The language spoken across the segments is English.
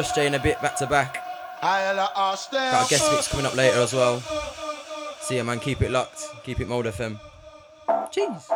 Just in a bit, back to back. Got a guest mix coming up later as well. See ya, man. Keep it locked. Keep it Mode FM. Jeez.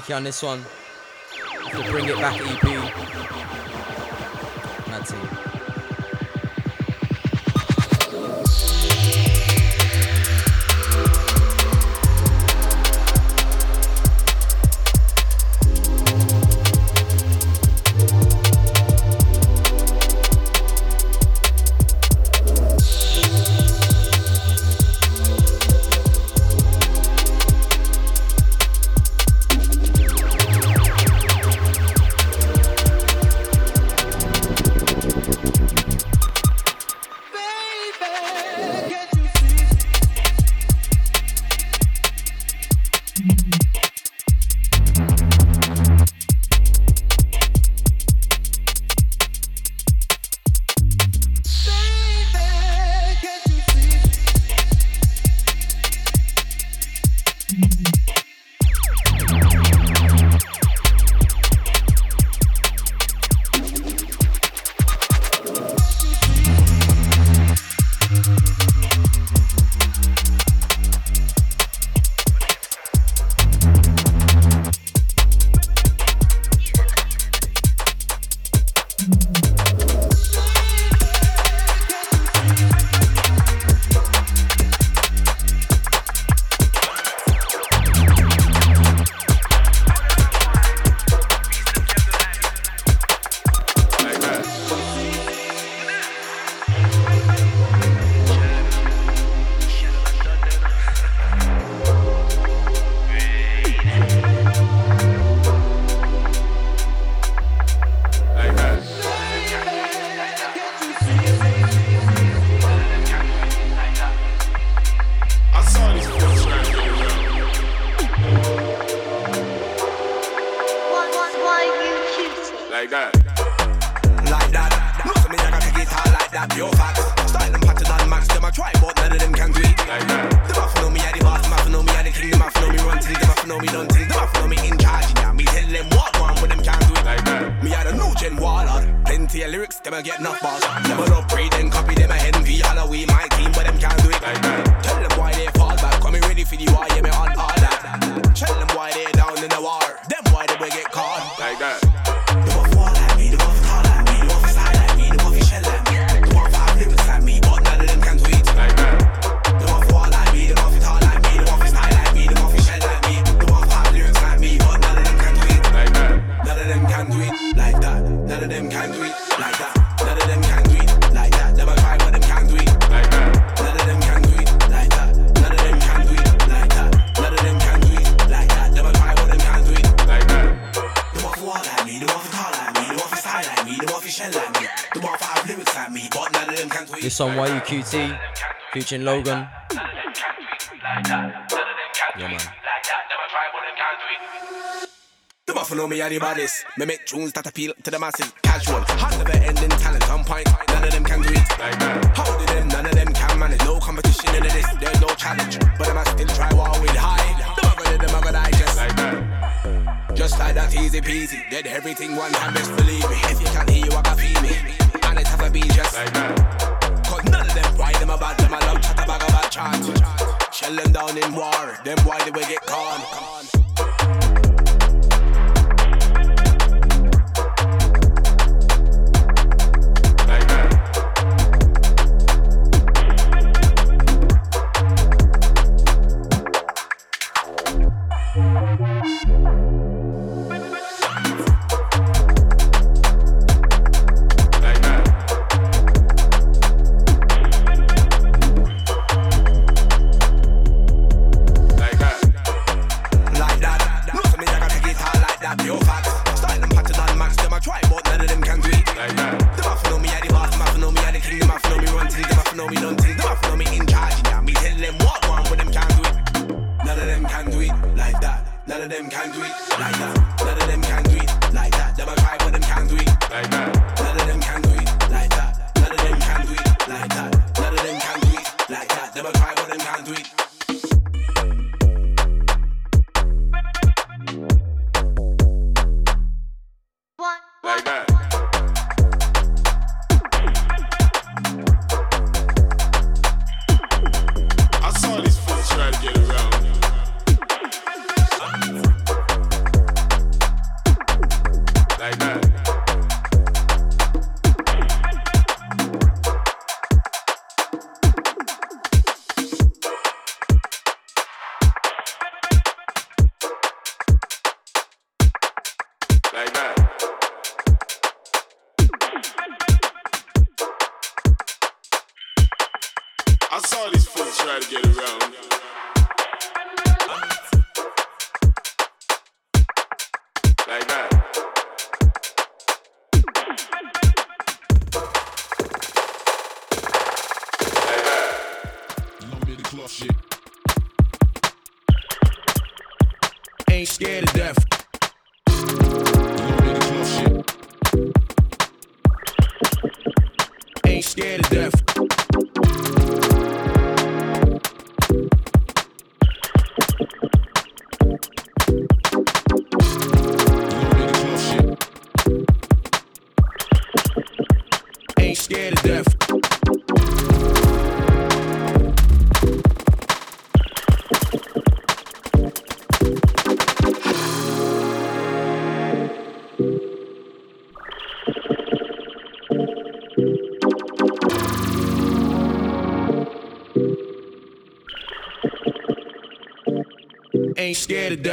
Big on this one. To bring it back EP. QT, featuring Logan. Yeah, man. Them off know me are the baddest. Me make tunes that appeal to the masses. Casual, hard never ending talent on point. None of them can do it. How did them? None of them can manage. No competition in this. There's no challenge. But I must still try while we high. A gonna, them a gonna just like that. Just like that, easy peasy. Did everything one time, best believe me. If you can't hear you, I can feel me. And it have to be just like that. Them them about them I love chat about about chat. Shell them down in war. Them why they will get caught.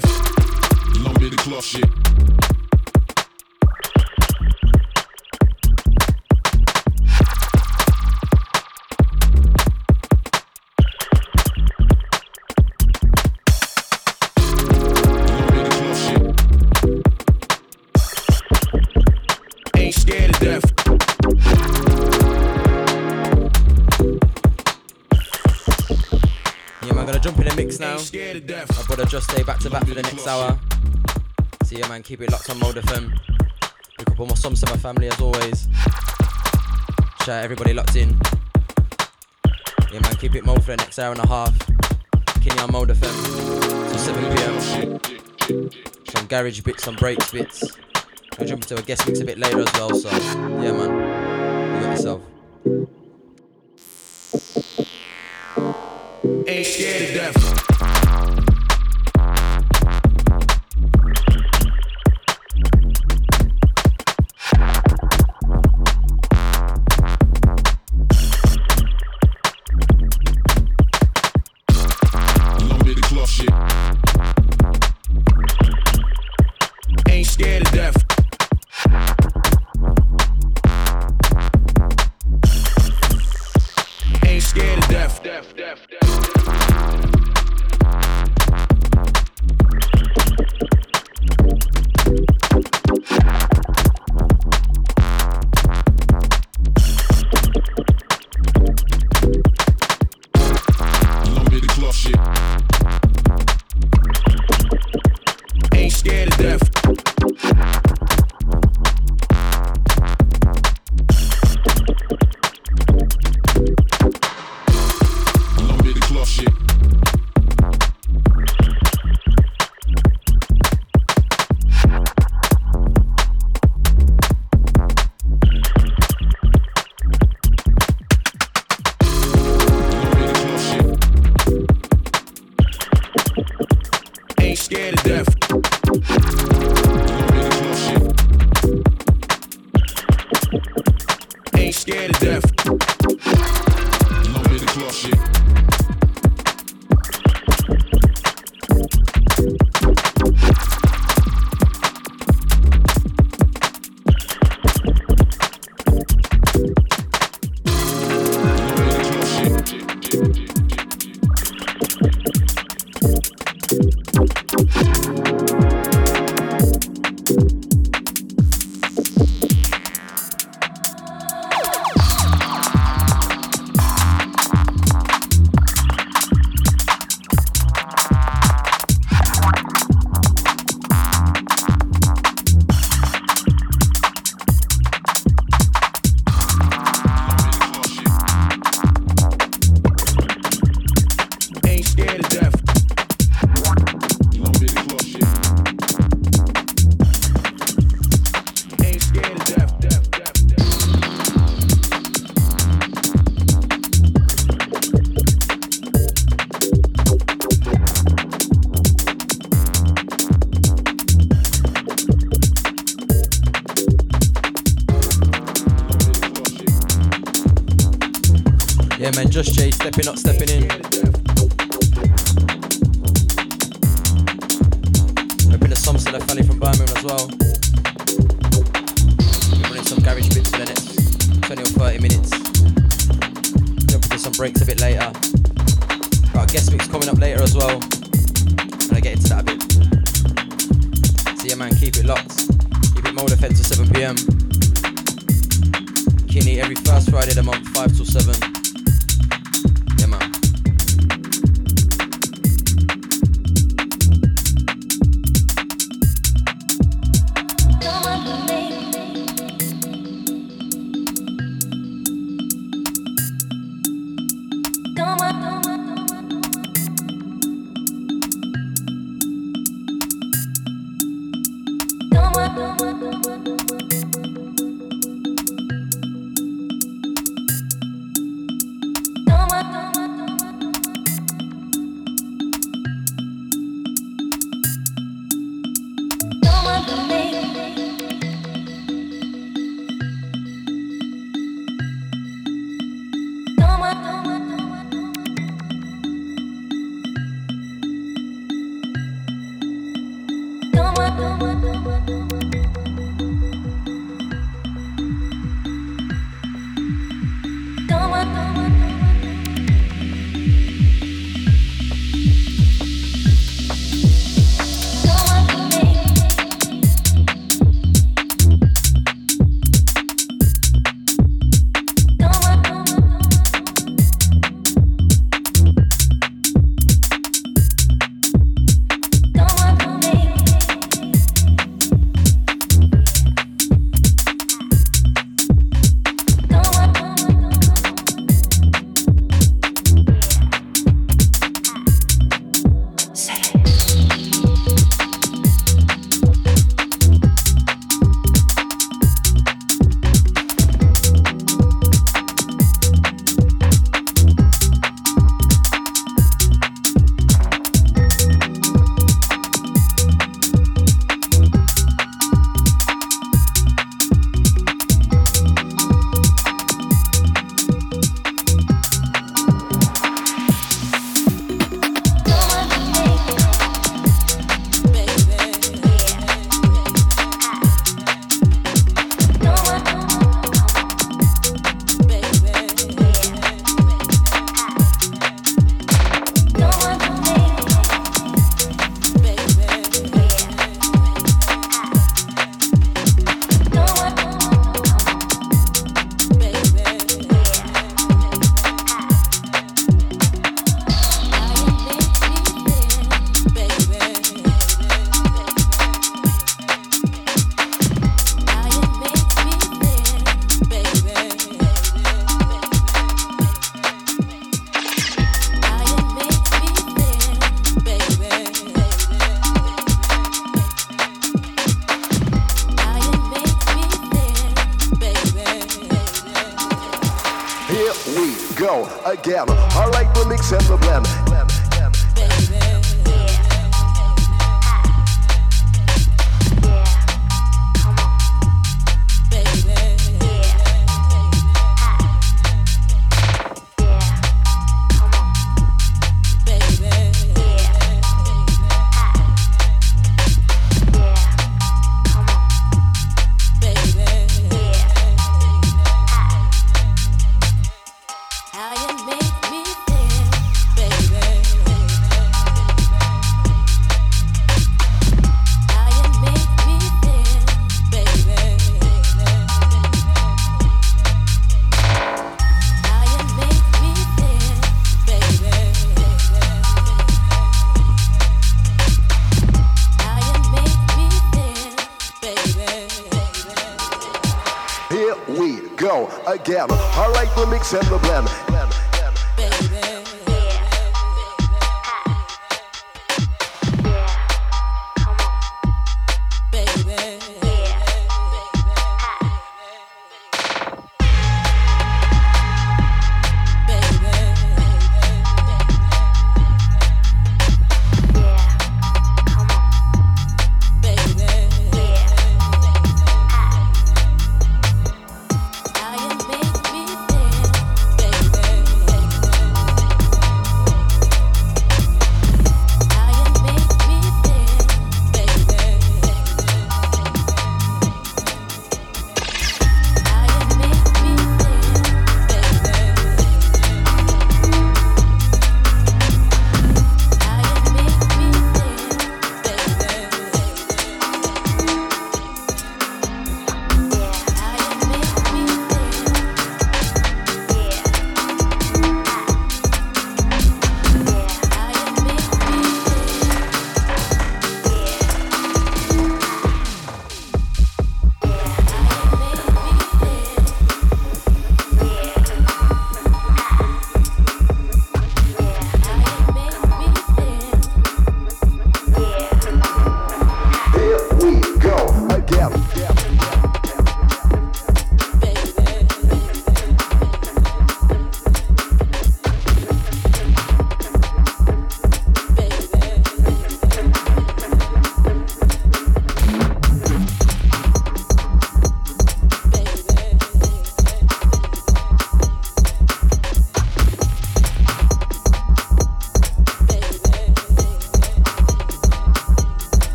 Death. It locked on FM. Up all my sums to my family as always. Shout everybody locked in. Yeah, man. Keep it mode for the next hour and a half. Kinny on Mode FM. Till 7 pm. Some garage bits, some breaks bits. I'll jump into a guest mix a bit later as well. So, yeah, man. You got yourself. Ain't scared of death. celebrate.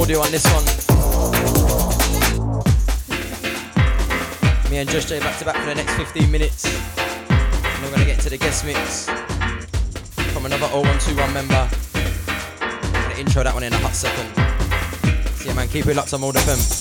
Audio on this one. Me and Just Jay back to back for the next 15 minutes. And we're gonna get to the guest mix from another 0121 member. I'm gonna intro that one in a hot second. See so man, keep it locked on Mode FM.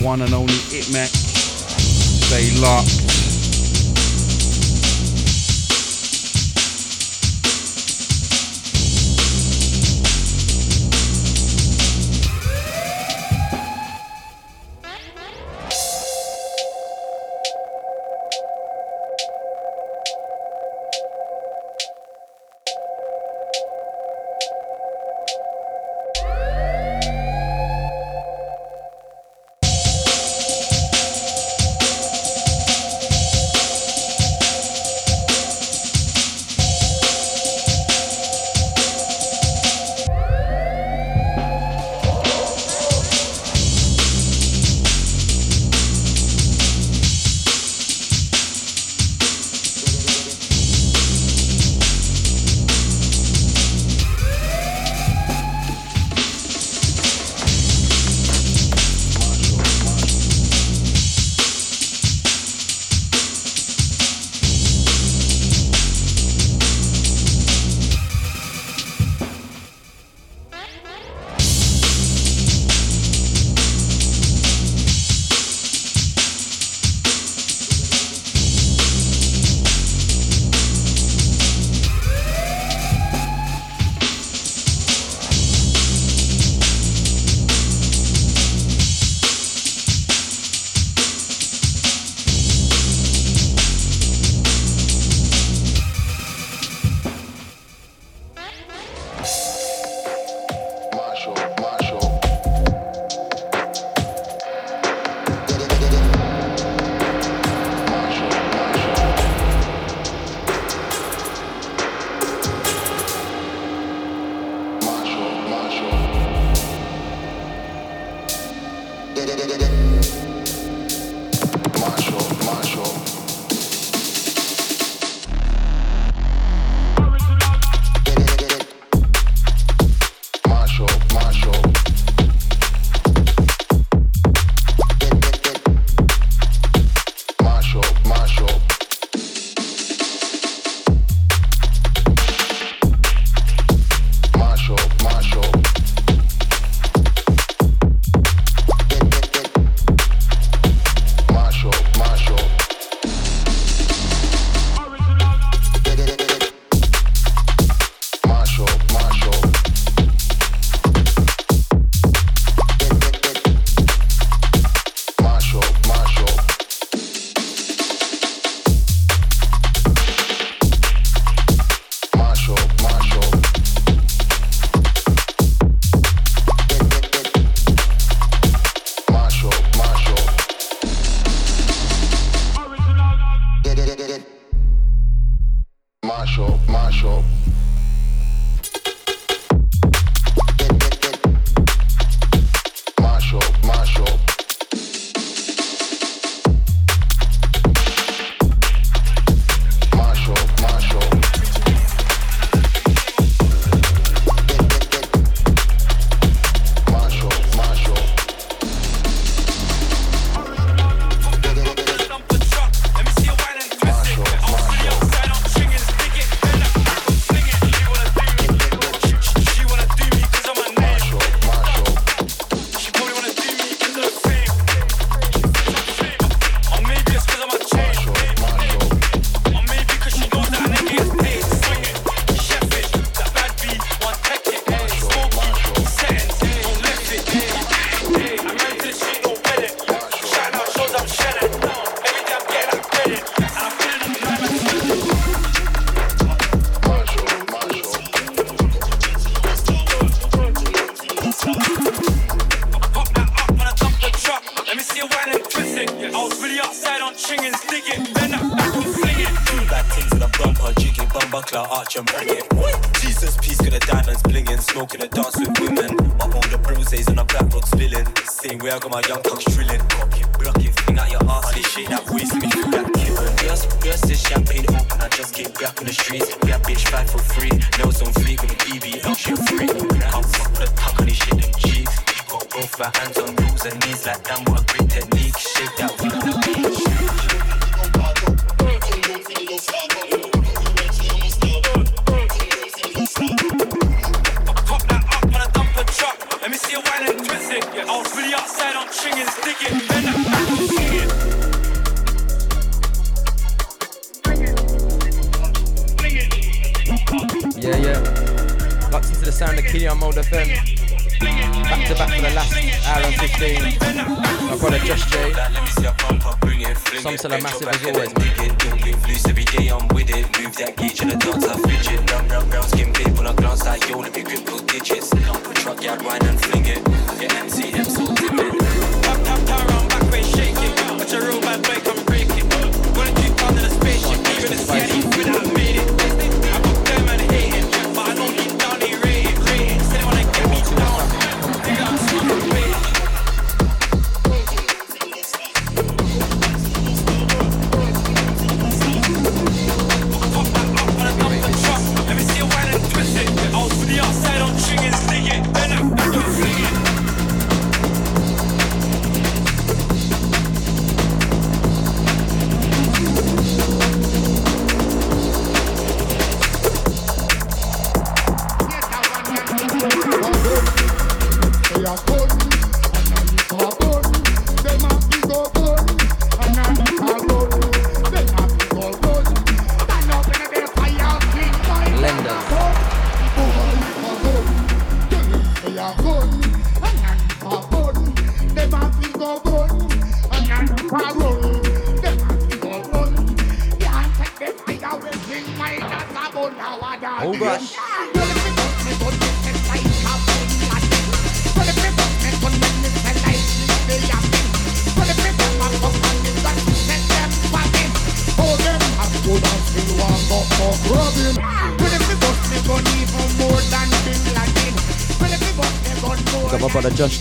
One and only sprinkler, arch and bring it. Jesus, peace to the diamonds blinging, smoking a dance with women. Up all the bruises on the black road spilling. Same way I got my young cocks drilling. Cock it, block it, thing out your ass. This shit that waste me through that killing. Yes, yes, this champagne open. I just came back on the streets. Have bitch five for free. Nails on fleek with a BB, L shit free. Come fuck with a tuck on this shit, them cheeks. Got both our hands on rules and knees like damn, what Sell massive as always,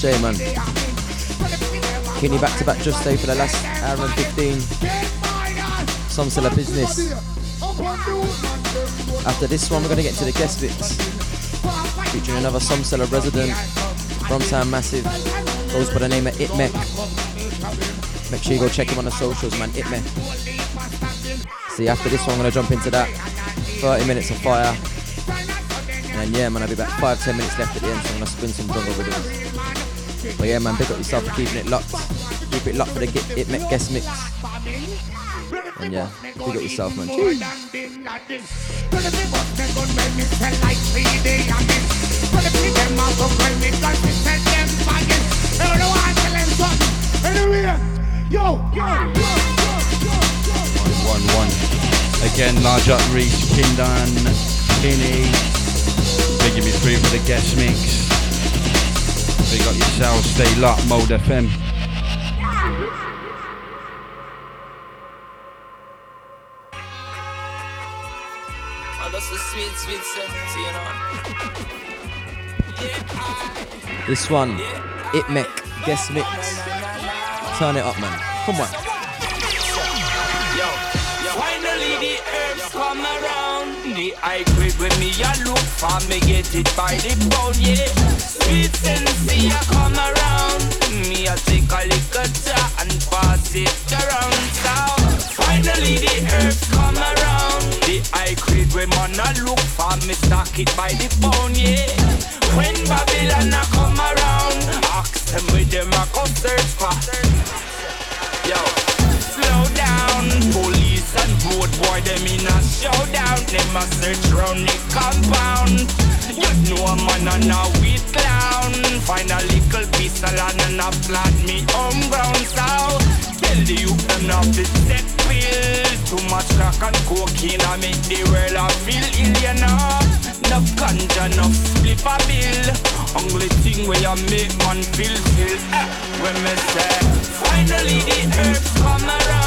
J, man. Kinny back to back Just Jay for the last hour and 15. Some still a business. After this one, we're going to get to the guest mix. Featuring another Some Seller resident from Town Massive. Goes by the name of Itmek. Make sure you go check him on the socials, man. Itmek. See, after this one, I'm going to jump into that. 30 minutes of fire. And yeah, man, I'll be back 5 10 minutes left at the end, so I'm to spin some jungle videos. But yeah, man, big up yourself for keeping it locked. Keep it locked for the get, it guest mix. And yeah, big up yourself, man. Cheers. One, one. Again, large up reach, Kindan, Kinny. Big me three for the guest mix. Big up yourselves, stay locked, Mode FM. This one, it Itmek, guest mix. Turn it up, man. Come on. The high grade when me a look for me get it by the bone, yeah. Sweet I come around. Me, I take a little and pass it around. So, finally, the herbs come around. The high grade when man I look for me, stock it by the pound, yeah. When Babylon I come around, ask them with them I go search for. Yo, slow down, police and road boy, them in a showdown. Them a search round the compound. You know a man and a weed clown. Find a little piece of land and a plant me home ground so. Tell the youth them not fit set pill. Too much crack and cocaine I make the world I feel ill, you know. No ganja, no split a bill. Only thing where you make man feel feel. Eh, when me say, finally the herbs come around.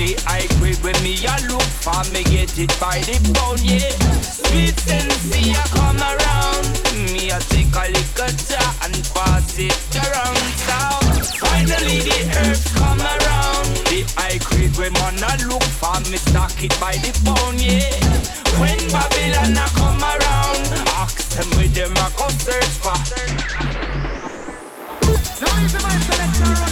The high grade when me a look for me get it by the pound, yeah. Sweet sensei I come around. Me a take a little jar and pass it around town. Finally the earth come around. The high grade when man a look for me stock it by the pound, yeah. When Babylon a come around, ask them with them a go search for. Now is my selection.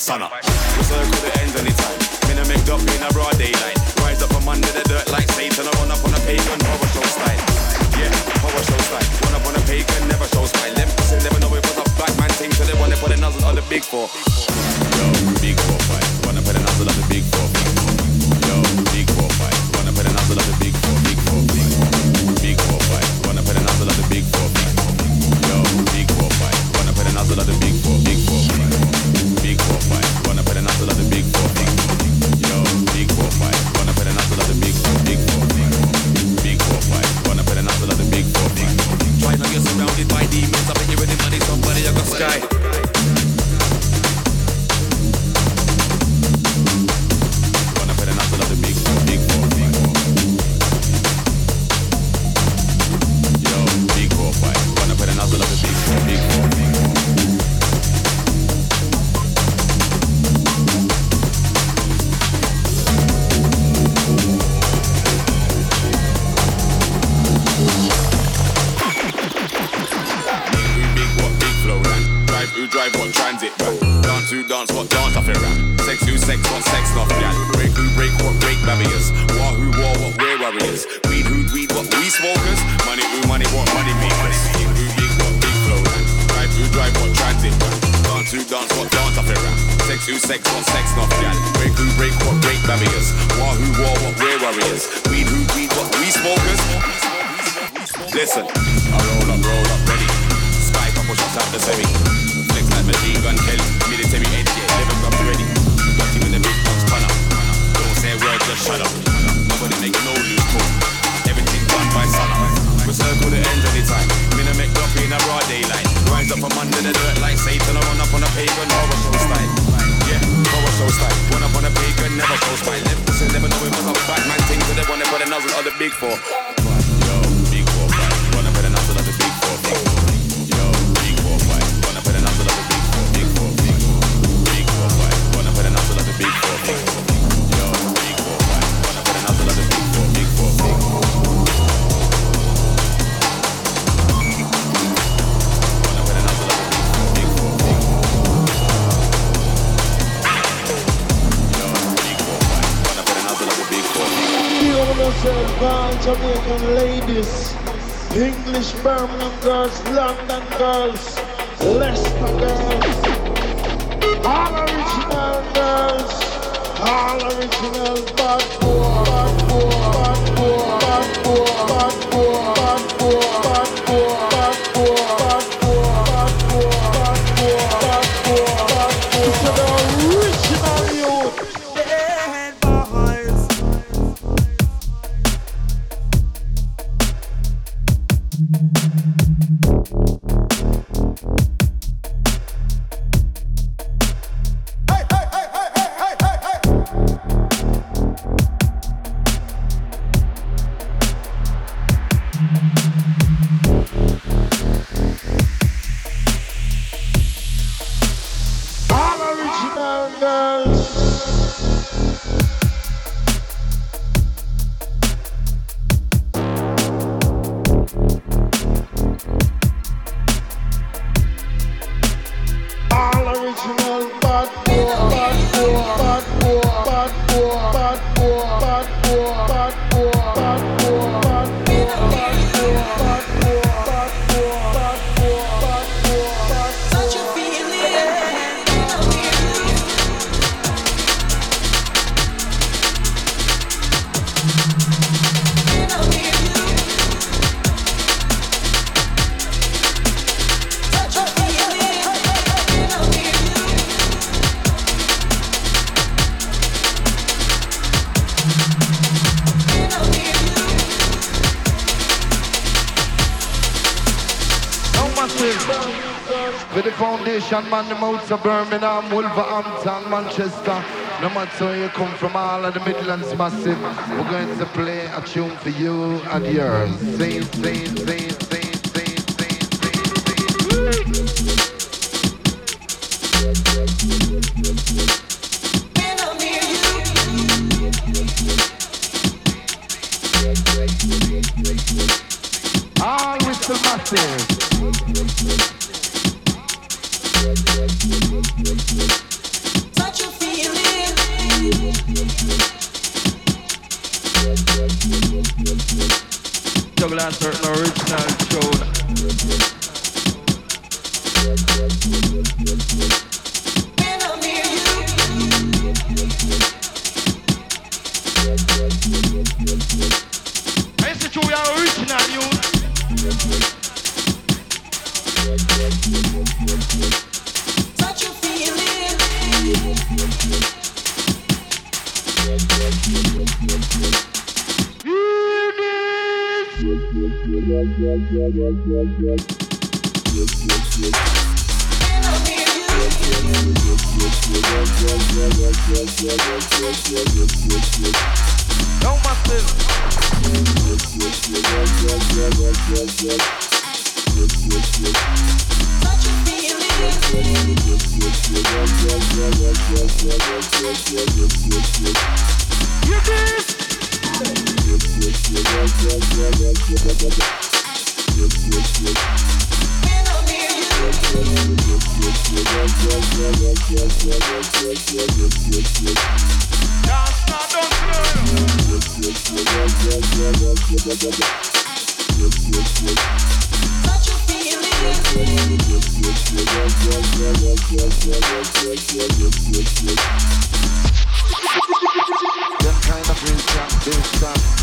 sana. original box. nation, man, the out of Birmingham, Wolverhampton, Manchester. No matter where you come from, all of the Midlands massive. We're going to play a tune for you and yours. Sing, sing, sing. This time. stop.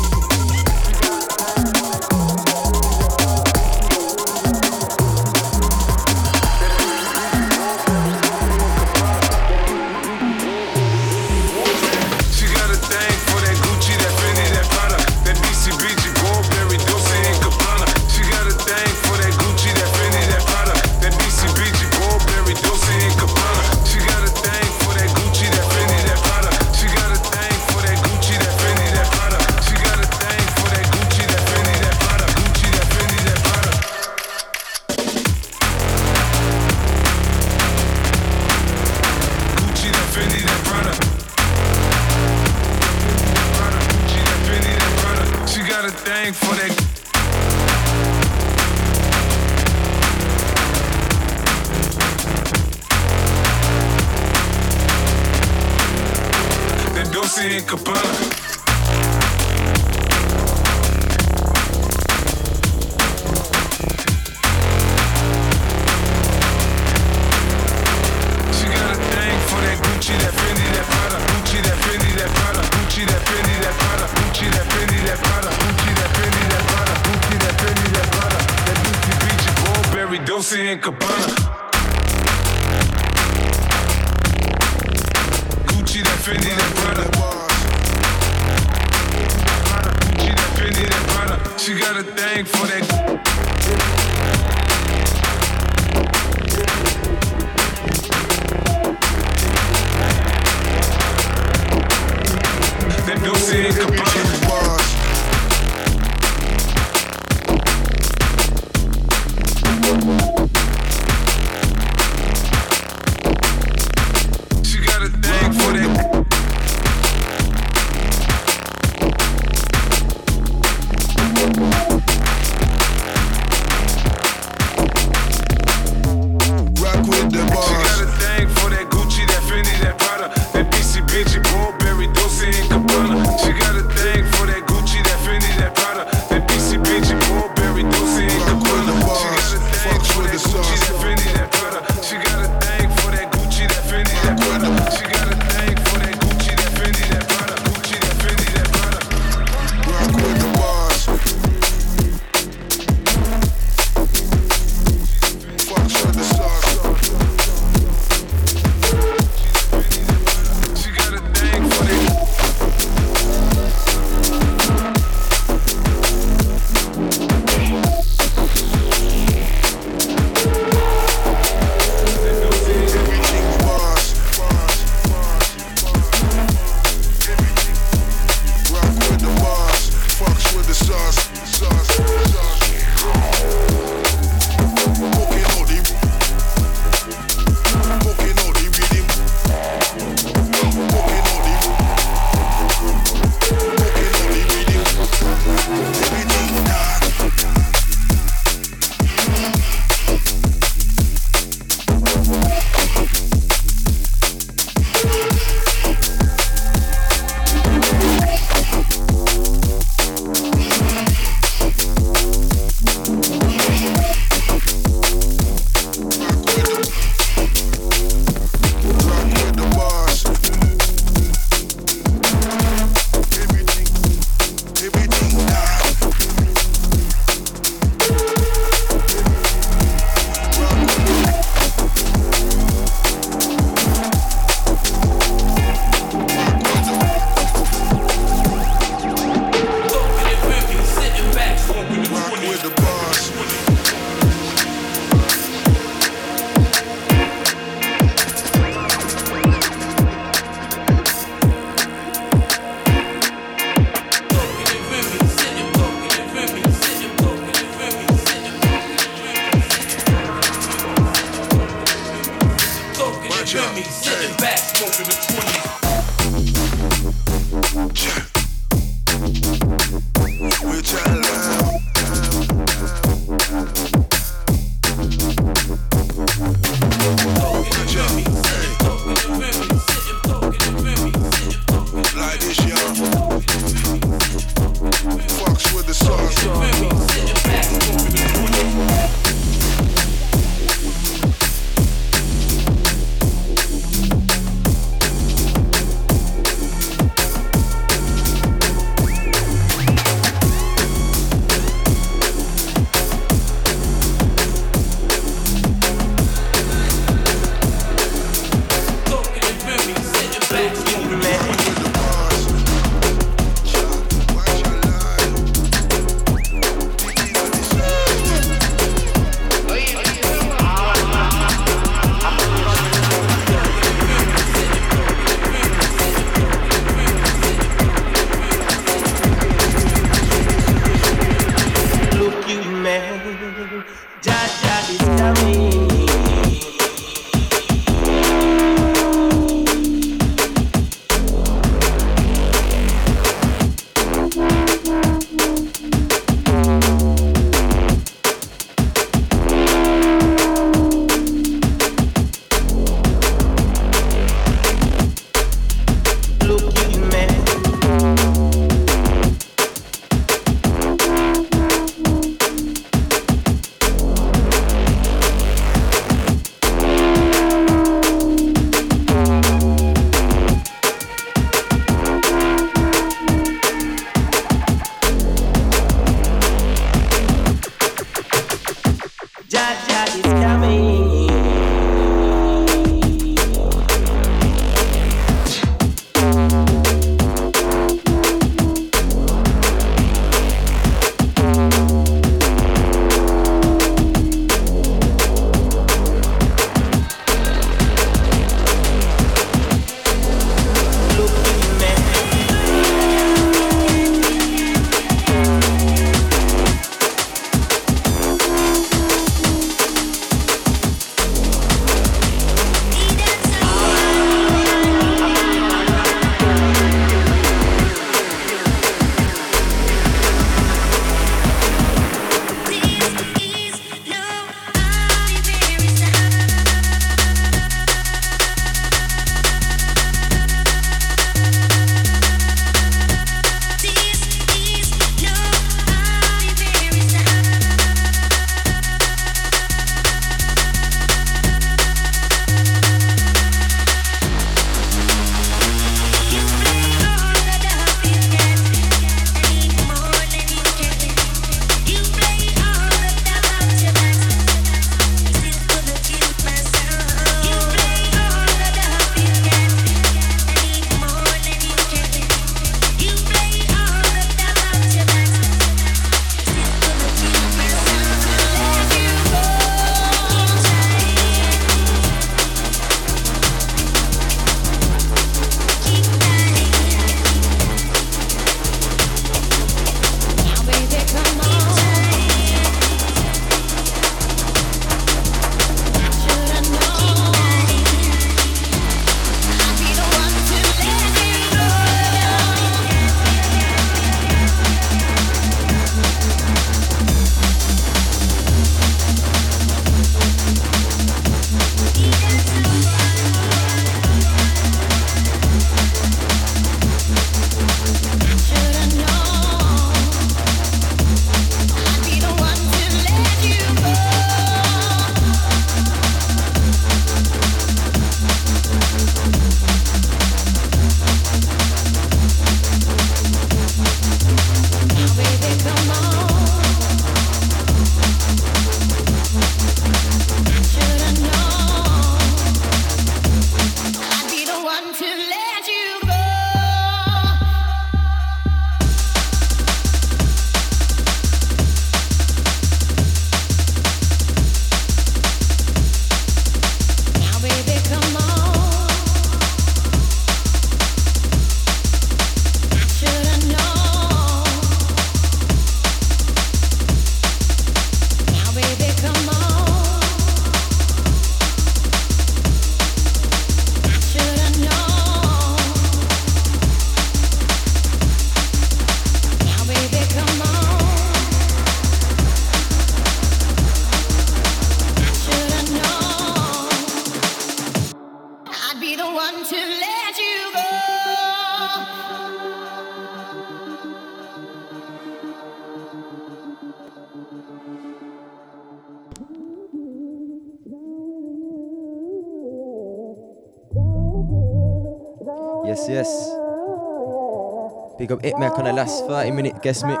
Big up Itmek on the last 30 minute guest mix.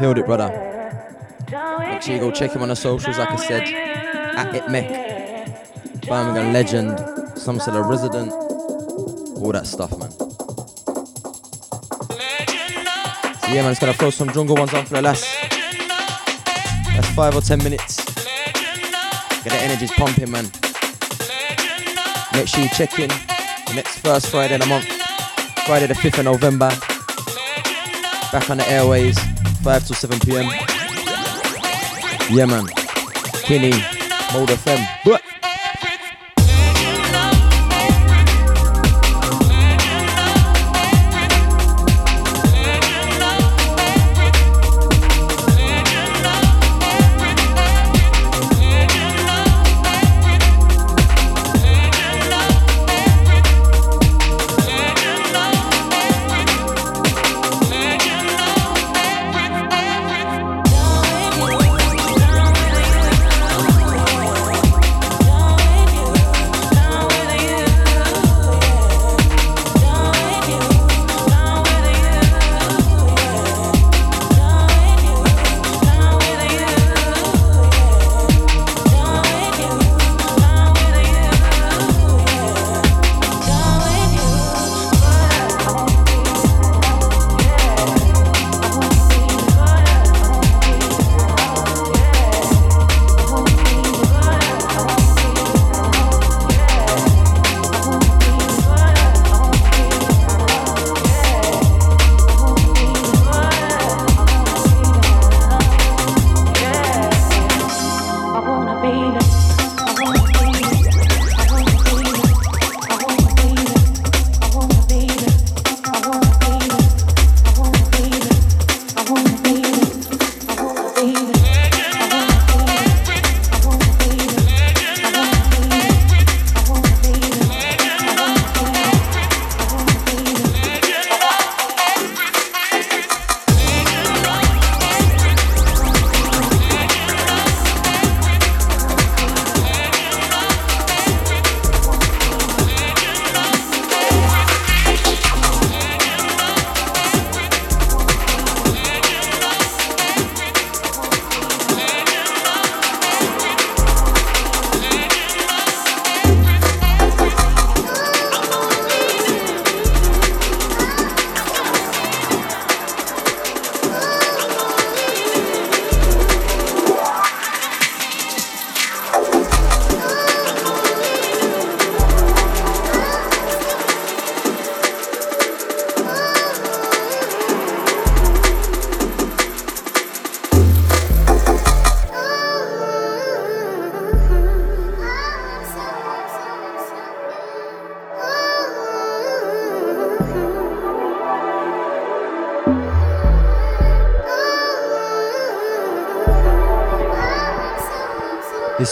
Killed it, brother. Make sure you go check him on the socials, like I said, at Itmek. Birmingham legend, some sort of resident, all that stuff, man. So yeah, man, it's gonna throw some jungle ones on for the last. That's five or ten minutes. Get the energies pumping, man. Make sure you check in next first Friday of the month, Friday the 5th of November. Back on the airways, 5 to 7 pm. Yeah, man. Kinny, Mode FM. But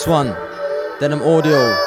one, Denham Audio.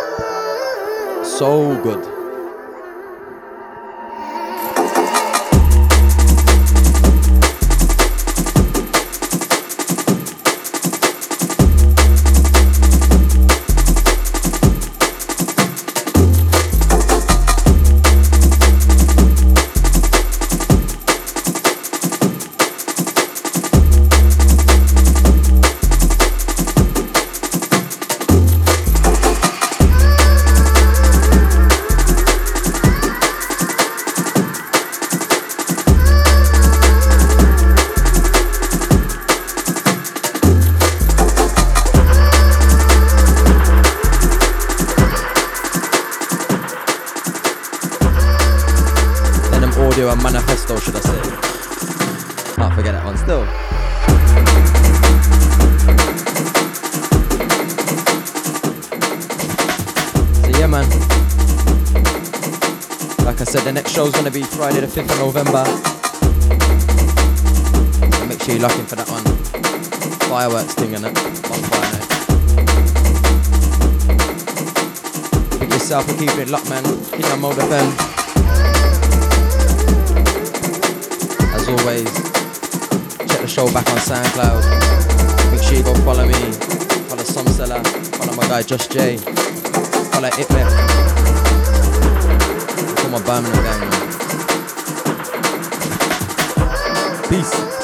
Follow my guy Just Jay. Follow Itmek. my Birmingham. Peace.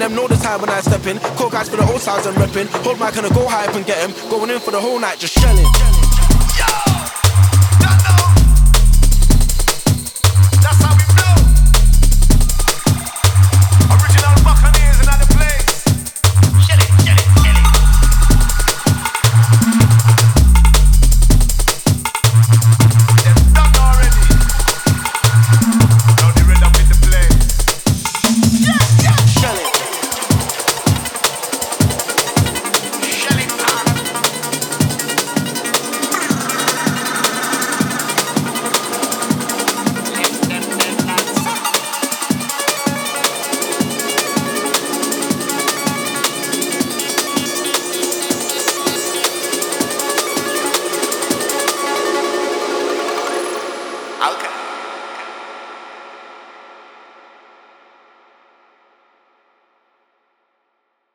Man, them know the time when I step in. Call guys for the old sides I'm repping. Hold my gonna go high up and get him. Going in for the whole night, just shelling.